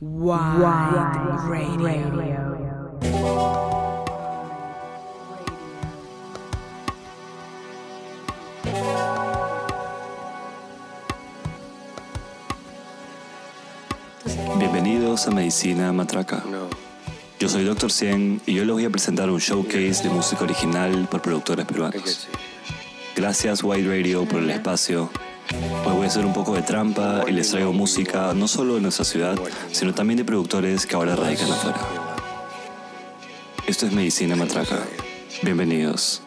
Wide Radio. Bienvenidos a Medicina Matraca. Yo soy Dr. Cien y yo les voy a presentar un showcase de música original por productores peruanos. Gracias White Radio por el espacio. Hoy voy a hacer un poco de trampa y les traigo música no solo de nuestra ciudad, sino también de productores que ahora radican afuera. Esto es Medicina Matraca. Bienvenidos.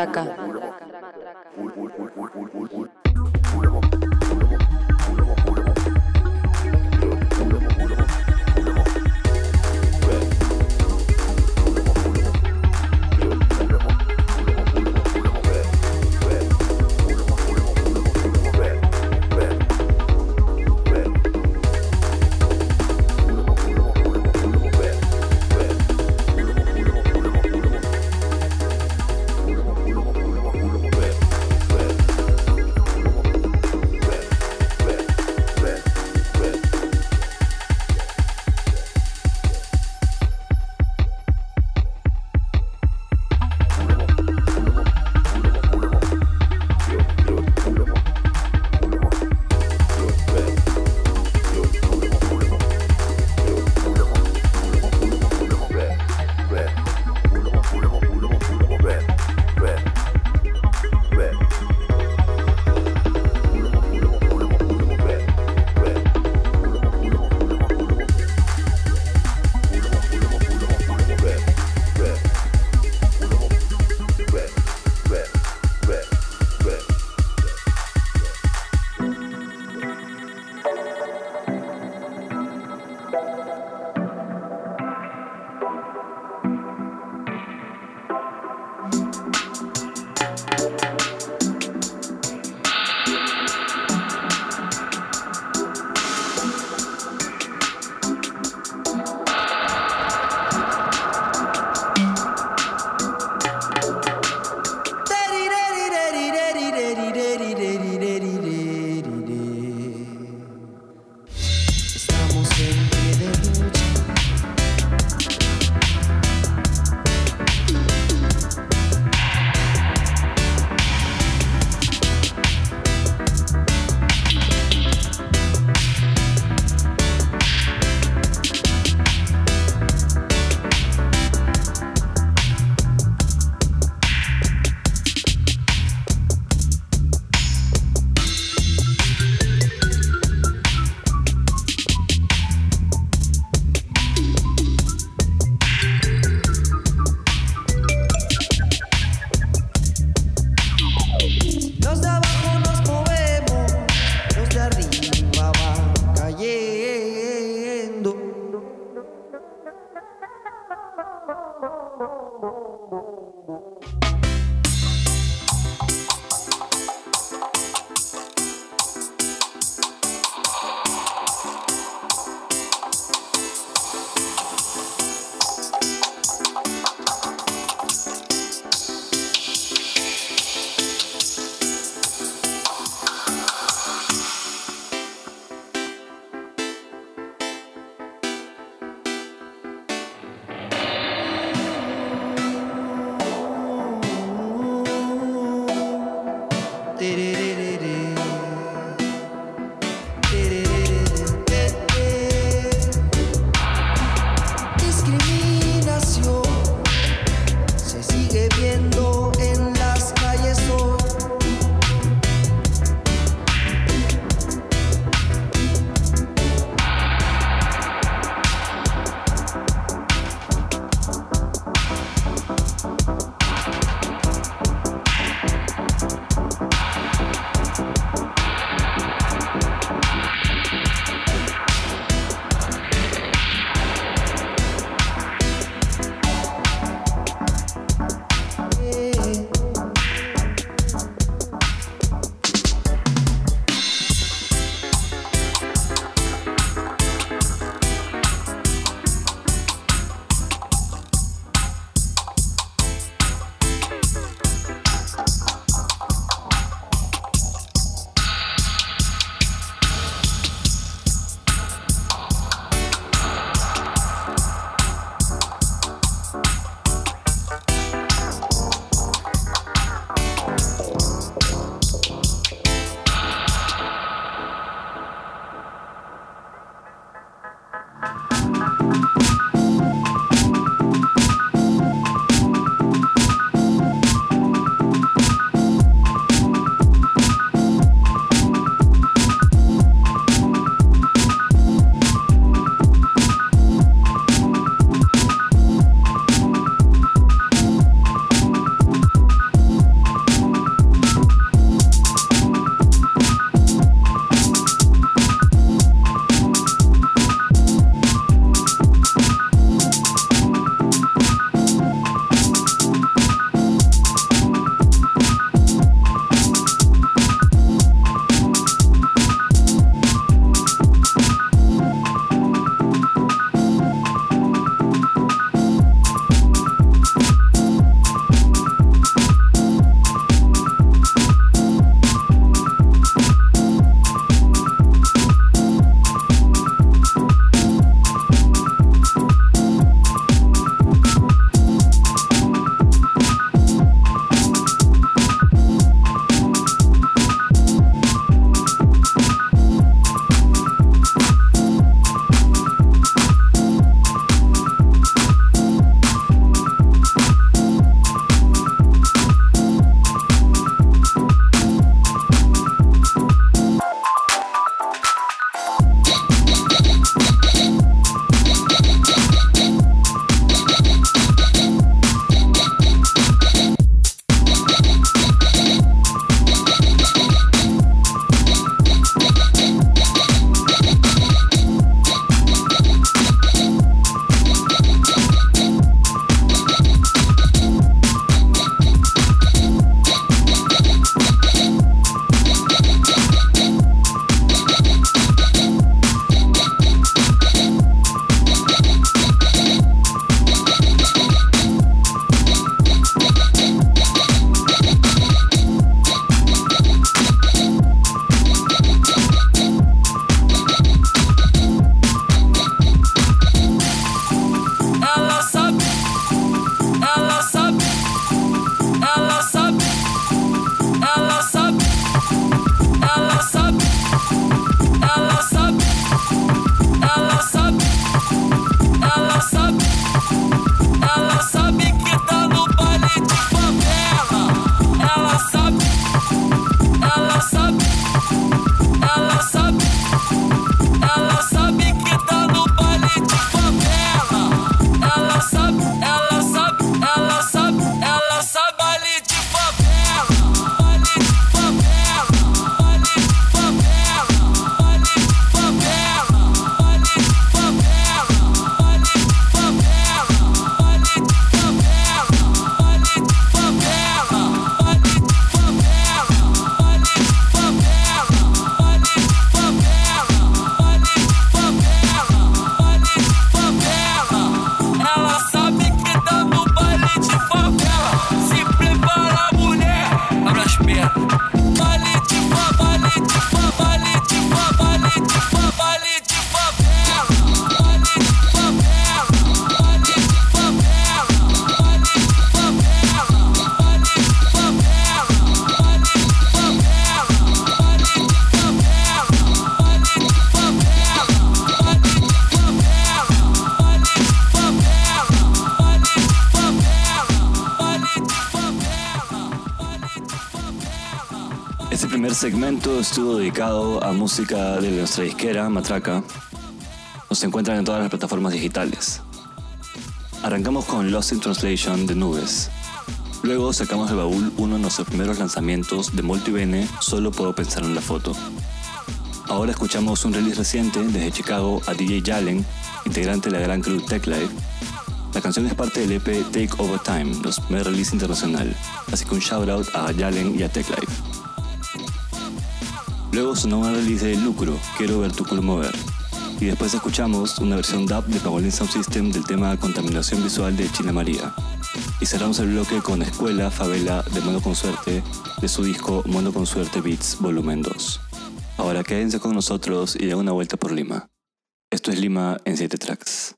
рака. Segmento estuvo dedicado a música de nuestra disquera, Matraca. Nos encuentran en todas las plataformas digitales. Arrancamos con Lost in Translation de Nubes. Luego sacamos del baúl uno de nuestros primeros lanzamientos de Multibene, Solo puedo pensar en la foto. Ahora escuchamos un release reciente desde Chicago a DJ Jalen, integrante de la gran crew Tech Life. La canción es parte del EP Take Over Time, nuestro primer release internacional, así que un shout out a Jalen y a Tech Life. Luego sonó una release de Lucro, Quiero ver tu culo mover. Y después escuchamos una versión DAP de Pangolin Sound System del tema Contaminación Visual de China María. Y cerramos el bloque con Escuela Favela de Mono con Suerte de su disco Mono con Suerte Beats Volumen 2. Ahora quédense con nosotros y den una vuelta por Lima. Esto es Lima en 7 tracks.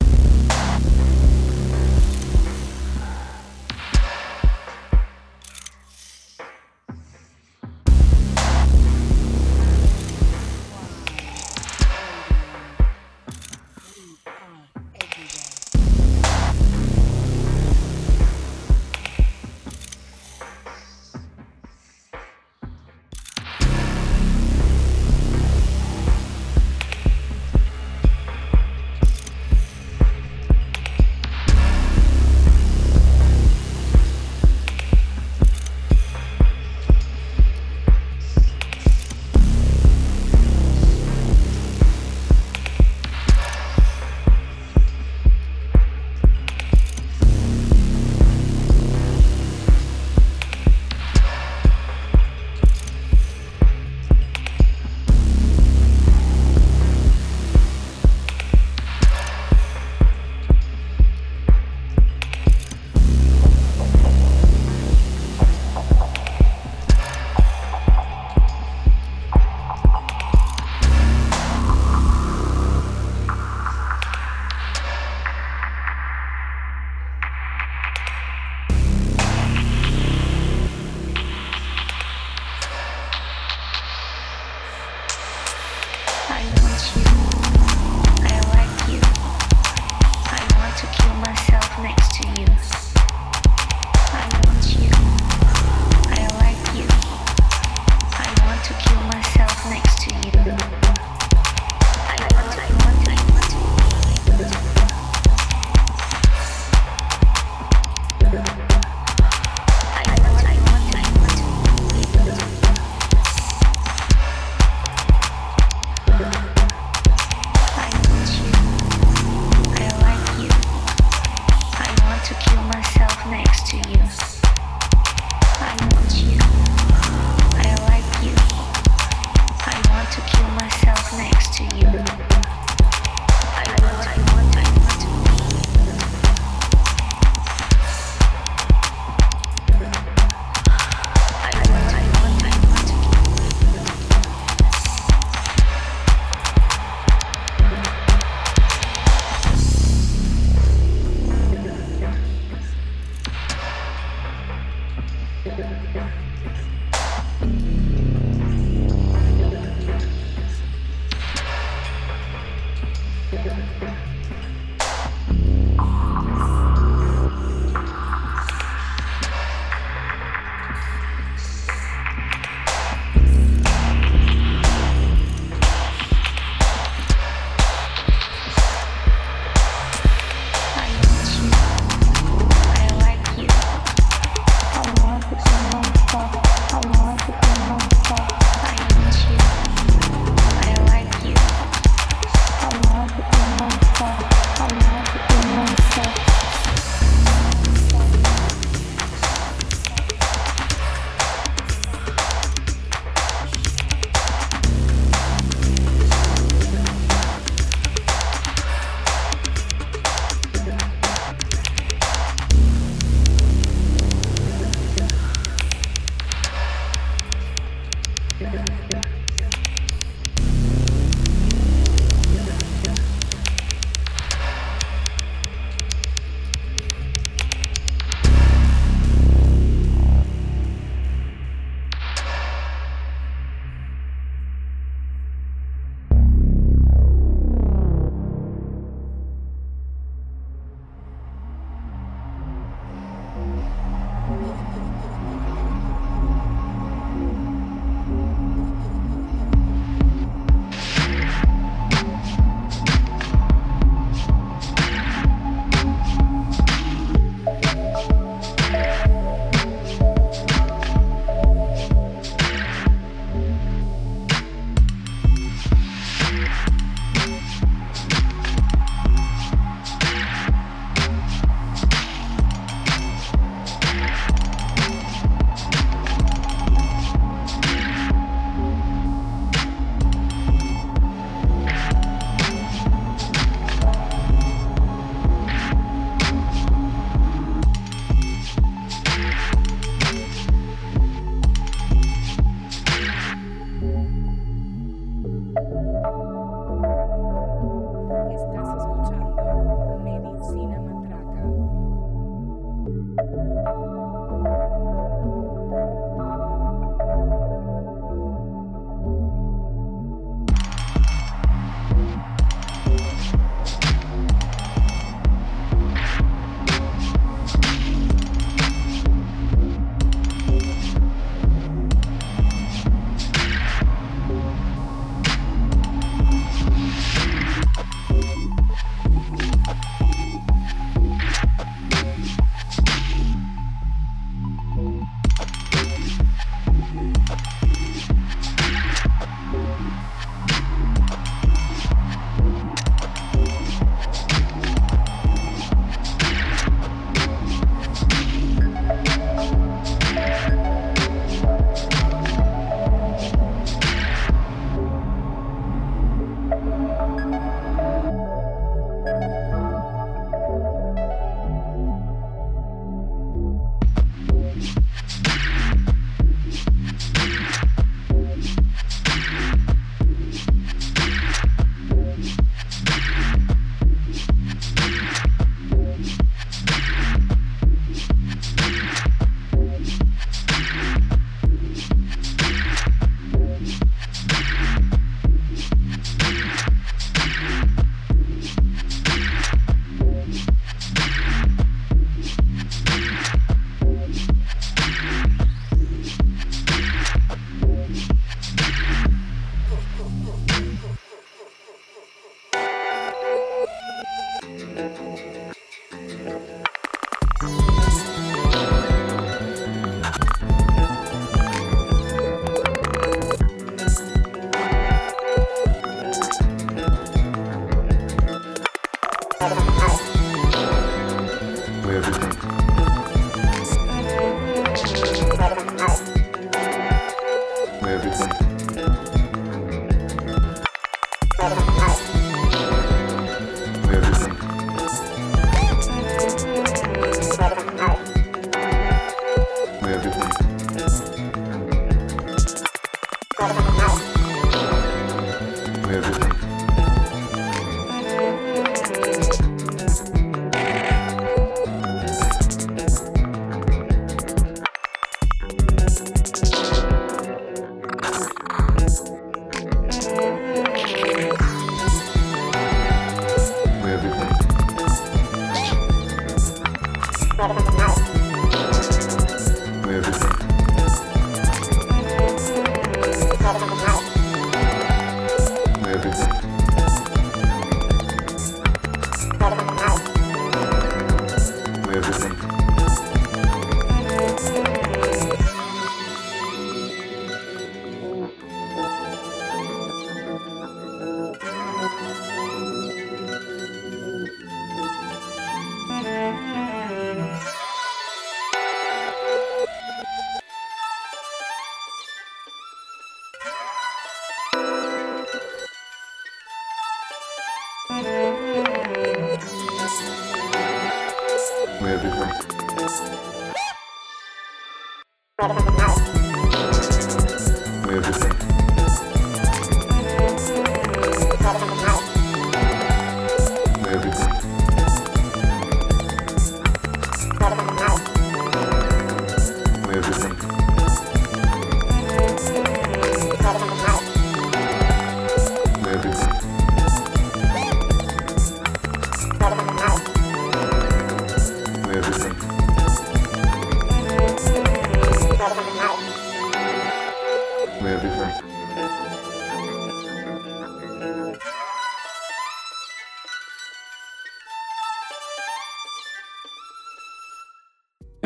everything.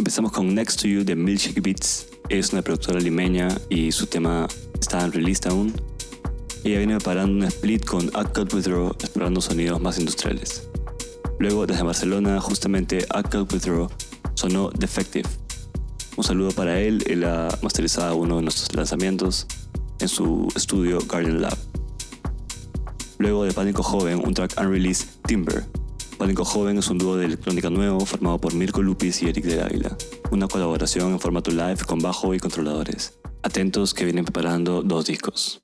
Empezamos con Next to You de Milkshake Beats. Es una productora limeña y su tema está en release aún. Ella viene preparando un split con Cut Withdraw explorando sonidos más industriales. Luego, desde Barcelona, justamente Cut Withdraw sonó Defective. Un saludo para él, él ha masterizado uno de nuestros lanzamientos en su estudio Garden Lab. Luego de Pánico Joven, un track unreleased Timber, Pánico Joven es un dúo de electrónica nuevo formado por Mirko Lupis y Eric de Águila. Una colaboración en formato live con bajo y controladores. Atentos que vienen preparando dos discos.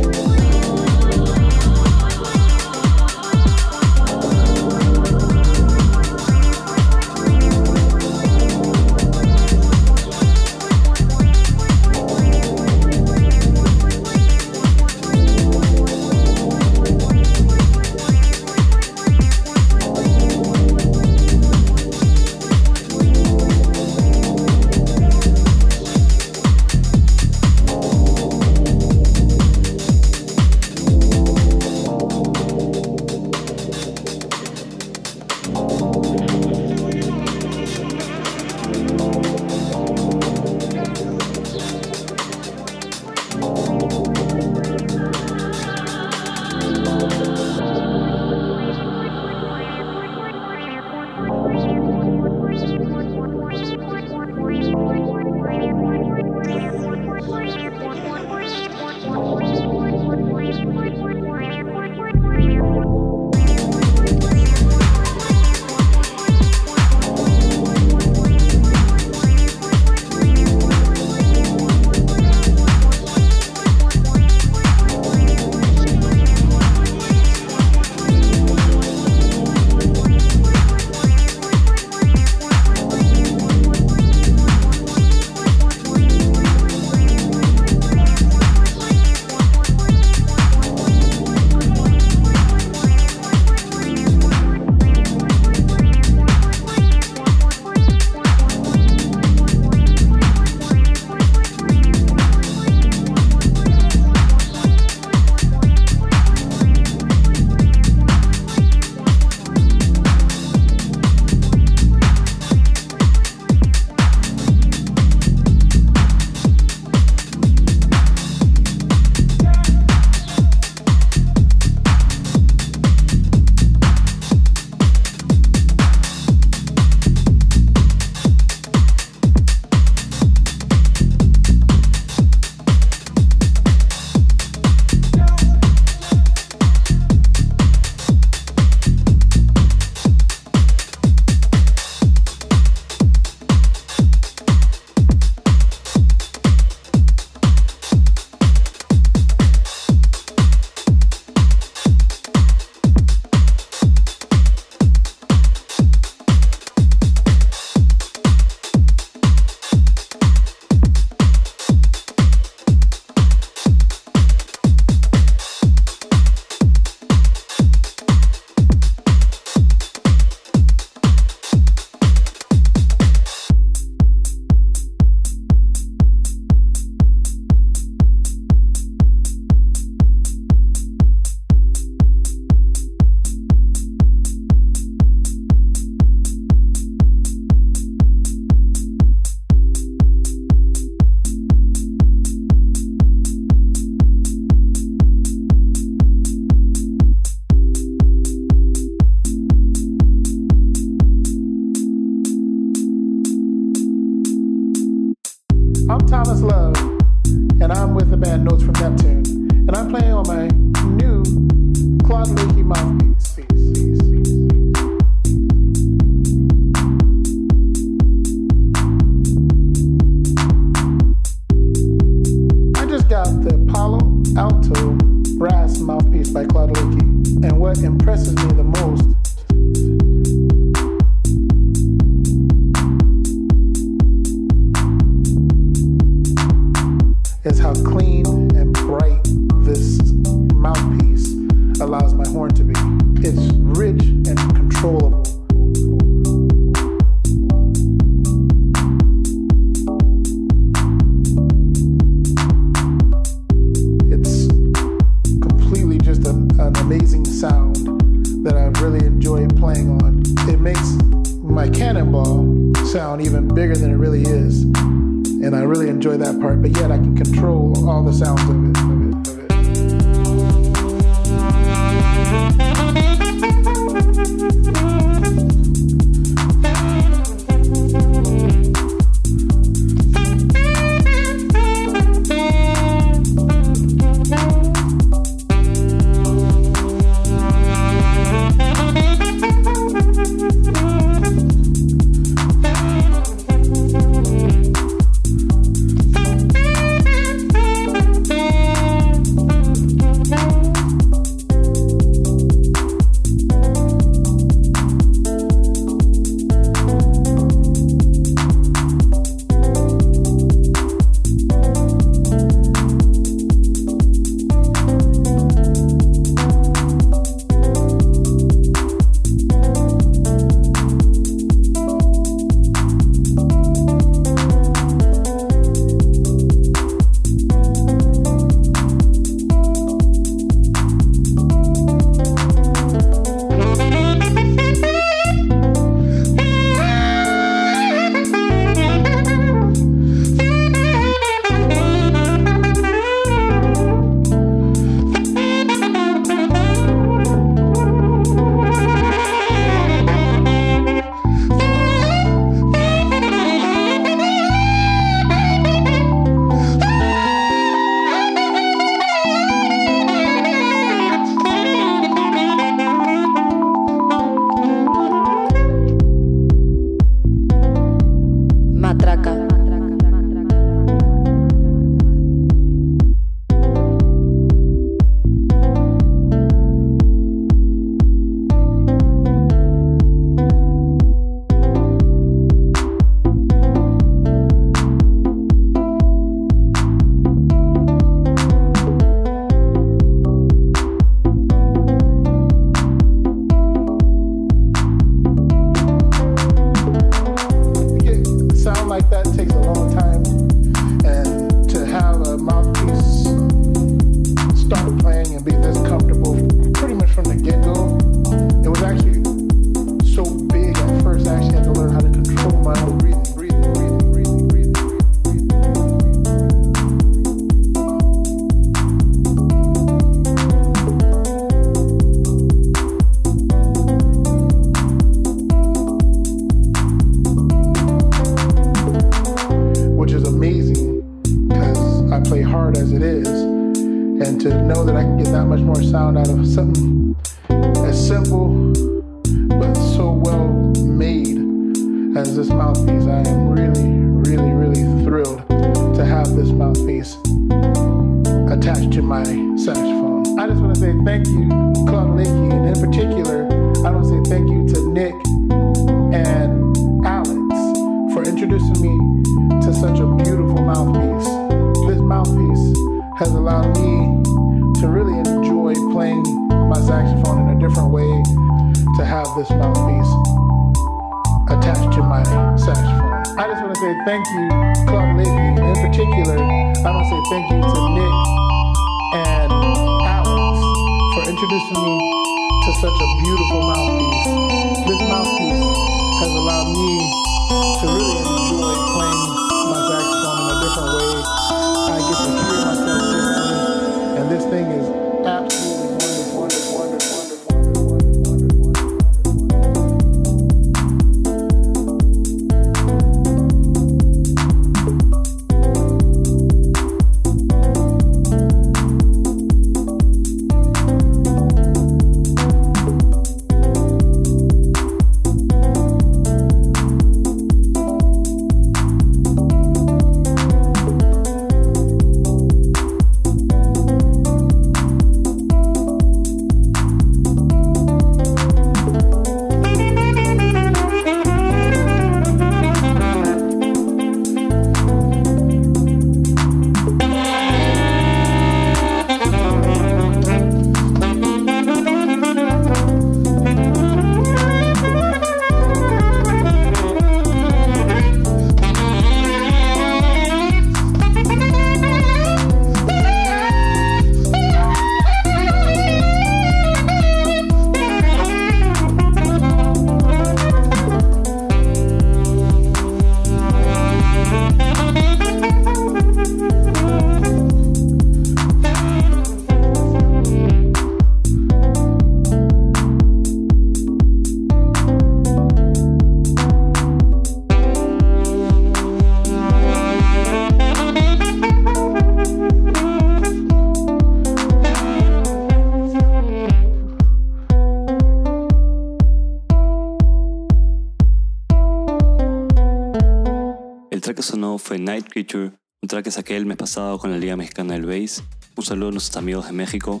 Fue Night Creature, un track que saqué el mes pasado con la Liga Mexicana del Bass. Un saludo a nuestros amigos de México.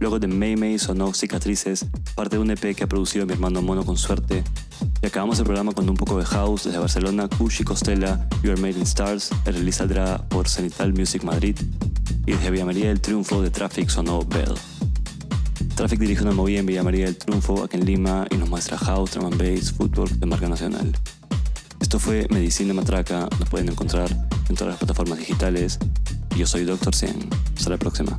Luego de May May sonó Cicatrices, parte de un EP que ha producido mi hermano Mono con suerte. Y acabamos el programa con un poco de house desde Barcelona, Kushi Costela, You Are Made in Stars, el release saldrá por Cenital Music Madrid. Y desde Villa María del Triunfo de Traffic sonó Bell. Traffic dirige una movida en Villa María del Triunfo, aquí en Lima, y nos muestra house, drum and bass, footwork de marca nacional. Esto fue Medicina Matraca, nos pueden encontrar en todas las plataformas digitales. Yo soy Doctor 100. Hasta la próxima.